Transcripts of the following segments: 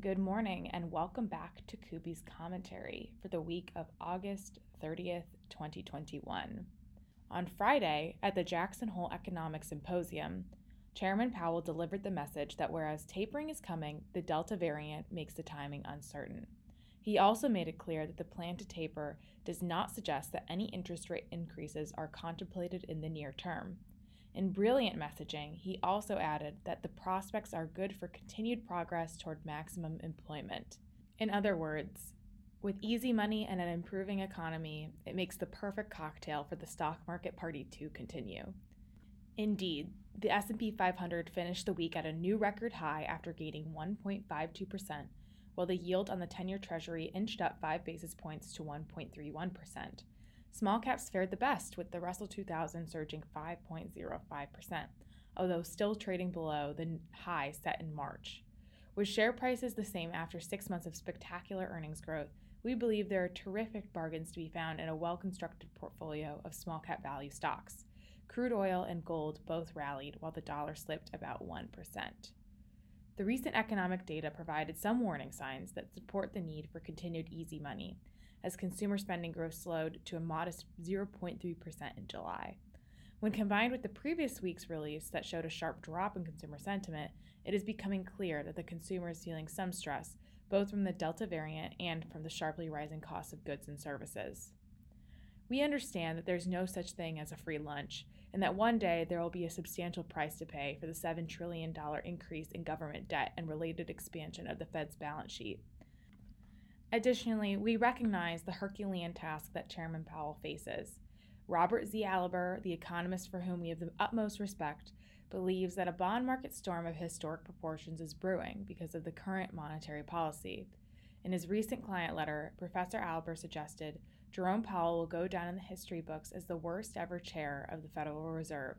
Good morning and welcome back to Kuby's commentary for the week of August 30th, 2021. On Friday, at the Jackson Hole Economic Symposium, Chairman Powell delivered the message that whereas tapering is coming, the Delta variant makes the timing uncertain. He also made it clear that the plan to taper does not suggest that any interest rate increases are contemplated in the near term. In brilliant messaging, he also added that the prospects are good for continued progress toward maximum employment. In other words, with easy money and an improving economy, it makes the perfect cocktail for the stock market party to continue. Indeed, the S&P 500 finished the week at a new record high after gaining 1.52%, while the yield on the 10-year treasury inched up 5 basis points to 1.31%. Small caps fared the best, with the Russell 2000 surging 5.05%, although still trading below the high set in March. With share prices the same after six months of spectacular earnings growth, we believe there are terrific bargains to be found in a well constructed portfolio of small cap value stocks. Crude oil and gold both rallied, while the dollar slipped about 1%. The recent economic data provided some warning signs that support the need for continued easy money, as consumer spending growth slowed to a modest 0.3% in July. When combined with the previous week's release that showed a sharp drop in consumer sentiment, it is becoming clear that the consumer is feeling some stress, both from the Delta variant and from the sharply rising costs of goods and services. We understand that there's no such thing as a free lunch, and that one day there will be a substantial price to pay for the $7 trillion increase in government debt and related expansion of the Fed's balance sheet. Additionally, we recognize the Herculean task that Chairman Powell faces. Robert Z. Aliber, the economist for whom we have the utmost respect, believes that a bond market storm of historic proportions is brewing because of the current monetary policy. In his recent client letter, Professor Aliber suggested Jerome Powell will go down in the history books as the worst ever chair of the Federal Reserve.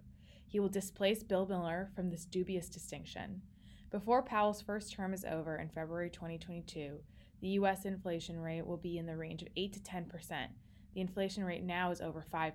He will displace Bill Miller from this dubious distinction. Before Powell's first term is over in February 2022, the US inflation rate will be in the range of 8 to 10%. The inflation rate now is over 5%.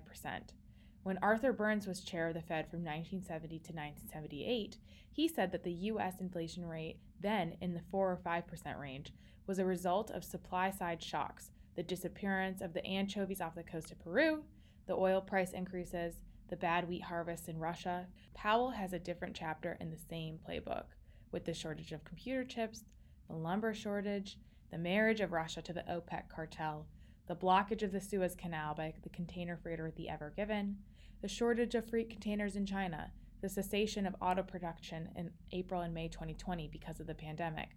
When Arthur Burns was chair of the Fed from 1970 to 1978, he said that the US inflation rate, then in the 4 or 5% range, was a result of supply side shocks the disappearance of the anchovies off the coast of Peru, the oil price increases, the bad wheat harvest in Russia. Powell has a different chapter in the same playbook, with the shortage of computer chips, the lumber shortage, the marriage of Russia to the OPEC cartel, the blockage of the Suez Canal by the container freighter the Ever Given, the shortage of freight containers in China, the cessation of auto production in April and May 2020 because of the pandemic,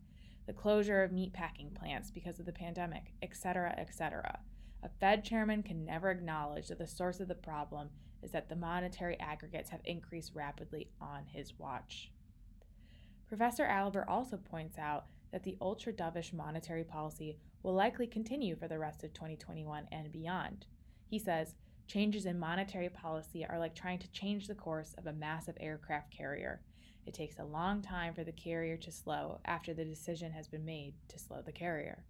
the closure of meatpacking plants because of the pandemic, etc., etc. A Fed chairman can never acknowledge that the source of the problem is that the monetary aggregates have increased rapidly on his watch. Professor Aliber also points out that the ultra dovish monetary policy will likely continue for the rest of 2021 and beyond. He says, Changes in monetary policy are like trying to change the course of a massive aircraft carrier. It takes a long time for the carrier to slow after the decision has been made to slow the carrier.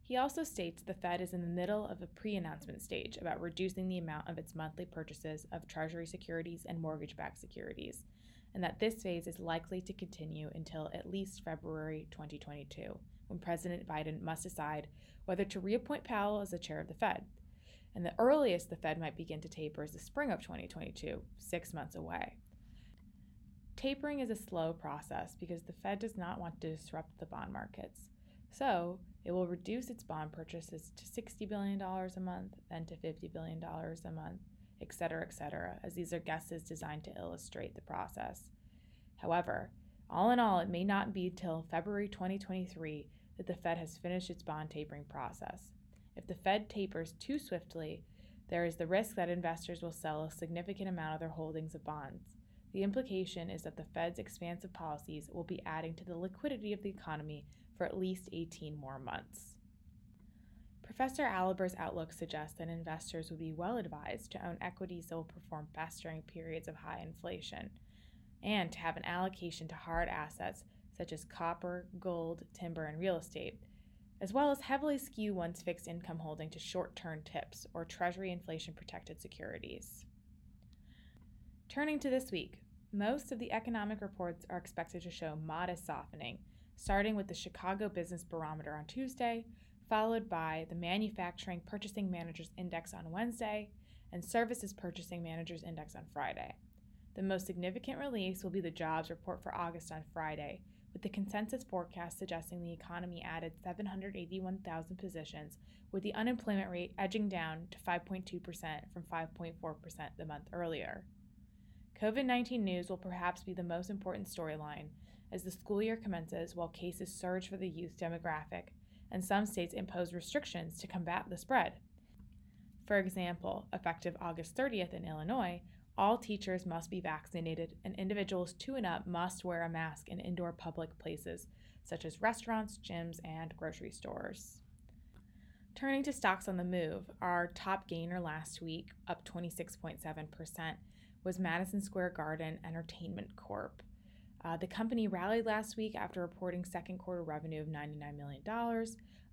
He also states the Fed is in the middle of a pre announcement stage about reducing the amount of its monthly purchases of Treasury securities and mortgage backed securities, and that this phase is likely to continue until at least February 2022, when President Biden must decide whether to reappoint Powell as the chair of the Fed. And the earliest the Fed might begin to taper is the spring of 2022, six months away. Tapering is a slow process because the Fed does not want to disrupt the bond markets. So, it will reduce its bond purchases to $60 billion a month, then to $50 billion a month, et cetera, et cetera, as these are guesses designed to illustrate the process. However, all in all, it may not be till February 2023 that the Fed has finished its bond tapering process. If the Fed tapers too swiftly, there is the risk that investors will sell a significant amount of their holdings of bonds. The implication is that the Fed's expansive policies will be adding to the liquidity of the economy for at least 18 more months. Professor Aliber's outlook suggests that investors would be well advised to own equities that will perform best during periods of high inflation, and to have an allocation to hard assets such as copper, gold, timber, and real estate, as well as heavily skew one's fixed income holding to short term tips or Treasury inflation protected securities. Turning to this week, most of the economic reports are expected to show modest softening starting with the Chicago Business Barometer on Tuesday, followed by the Manufacturing Purchasing Managers Index on Wednesday, and Services Purchasing Managers Index on Friday. The most significant release will be the jobs report for August on Friday, with the consensus forecast suggesting the economy added 781,000 positions, with the unemployment rate edging down to 5.2% from 5.4% the month earlier. COVID 19 news will perhaps be the most important storyline as the school year commences while cases surge for the youth demographic, and some states impose restrictions to combat the spread. For example, effective August 30th in Illinois, all teachers must be vaccinated, and individuals two and up must wear a mask in indoor public places, such as restaurants, gyms, and grocery stores. Turning to stocks on the move, our top gainer last week, up 26.7%, was Madison Square Garden Entertainment Corp. Uh, the company rallied last week after reporting second quarter revenue of $99 million,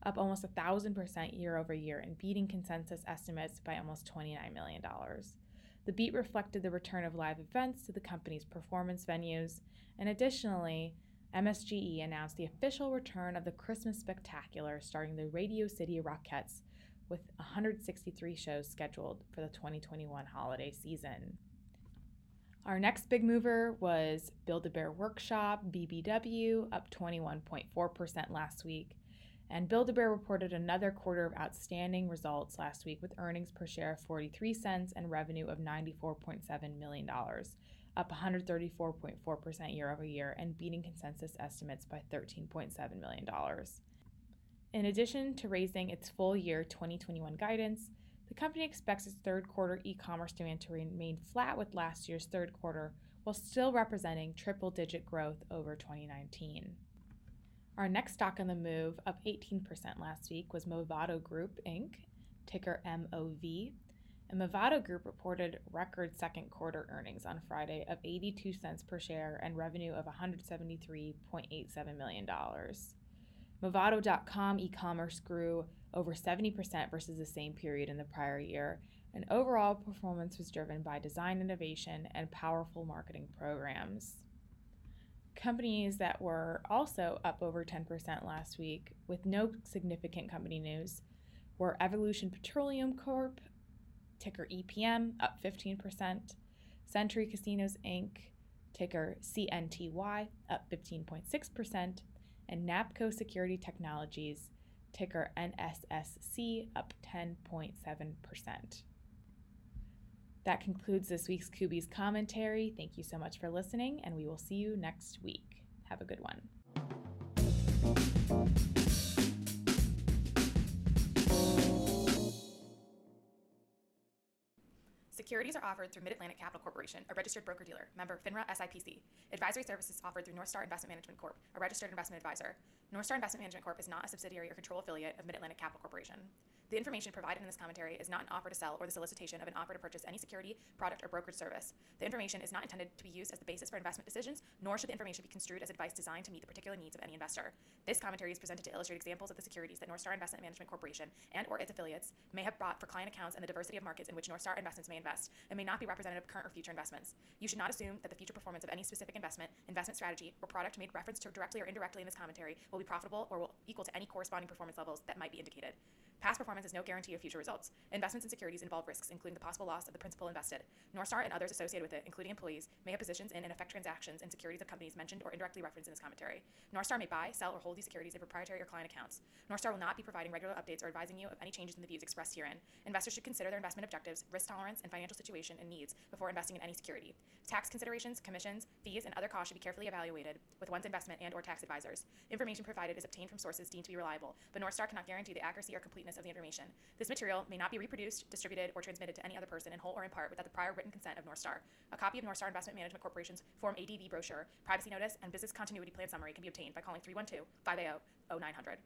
up almost 1,000% year over year and beating consensus estimates by almost $29 million. The beat reflected the return of live events to the company's performance venues, and additionally, MSGE announced the official return of the Christmas Spectacular starring the Radio City Rockettes with 163 shows scheduled for the 2021 holiday season. Our next big mover was Build a Bear Workshop, BBW, up 21.4% last week, and Build a Bear reported another quarter of outstanding results last week with earnings per share of 43 cents and revenue of $94.7 million, up 134.4% year over year and beating consensus estimates by $13.7 million. In addition to raising its full year 2021 guidance, the company expects its third quarter e commerce demand to remain flat with last year's third quarter while still representing triple digit growth over 2019. Our next stock on the move, up 18% last week, was Movado Group Inc., ticker MOV. And Movado Group reported record second quarter earnings on Friday of 82 cents per share and revenue of $173.87 million. Movado.com e commerce grew over 70% versus the same period in the prior year, and overall performance was driven by design innovation and powerful marketing programs. Companies that were also up over 10% last week with no significant company news were Evolution Petroleum Corp, ticker EPM, up 15%, Century Casinos Inc., ticker CNTY, up 15.6%, and Napco Security Technologies, ticker NSSC, up 10.7%. That concludes this week's Kuby's commentary. Thank you so much for listening, and we will see you next week. Have a good one. Securities are offered through Mid Atlantic Capital Corporation, a registered broker dealer, member FINRA SIPC. Advisory services offered through North Star Investment Management Corp., a registered investment advisor. North Star Investment Management Corp. is not a subsidiary or control affiliate of Mid Atlantic Capital Corporation. The information provided in this commentary is not an offer to sell or the solicitation of an offer to purchase any security, product, or brokerage service. The information is not intended to be used as the basis for investment decisions, nor should the information be construed as advice designed to meet the particular needs of any investor. This commentary is presented to illustrate examples of the securities that North Star Investment Management Corporation and or its affiliates may have bought for client accounts and the diversity of markets in which North Star Investments may invest, and may not be representative of current or future investments. You should not assume that the future performance of any specific investment, investment strategy, or product made reference to directly or indirectly in this commentary will be profitable or will equal to any corresponding performance levels that might be indicated. Past performance is no guarantee of future results. Investments in securities involve risks, including the possible loss of the principal invested. Northstar and others associated with it, including employees, may have positions in and affect transactions in securities of companies mentioned or indirectly referenced in this commentary. Northstar may buy, sell, or hold these securities in proprietary or client accounts. Northstar will not be providing regular updates or advising you of any changes in the views expressed herein. Investors should consider their investment objectives, risk tolerance, and financial situation and needs before investing in any security. Tax considerations, commissions, fees, and other costs should be carefully evaluated with one's investment and or tax advisors. Information provided is obtained from sources deemed to be reliable, but Northstar cannot guarantee the accuracy or completeness of the information. This material may not be reproduced, distributed, or transmitted to any other person in whole or in part without the prior written consent of Northstar. A copy of Northstar Investment Management Corporation's Form ADV brochure, privacy notice, and business continuity plan summary can be obtained by calling 312 580 0900.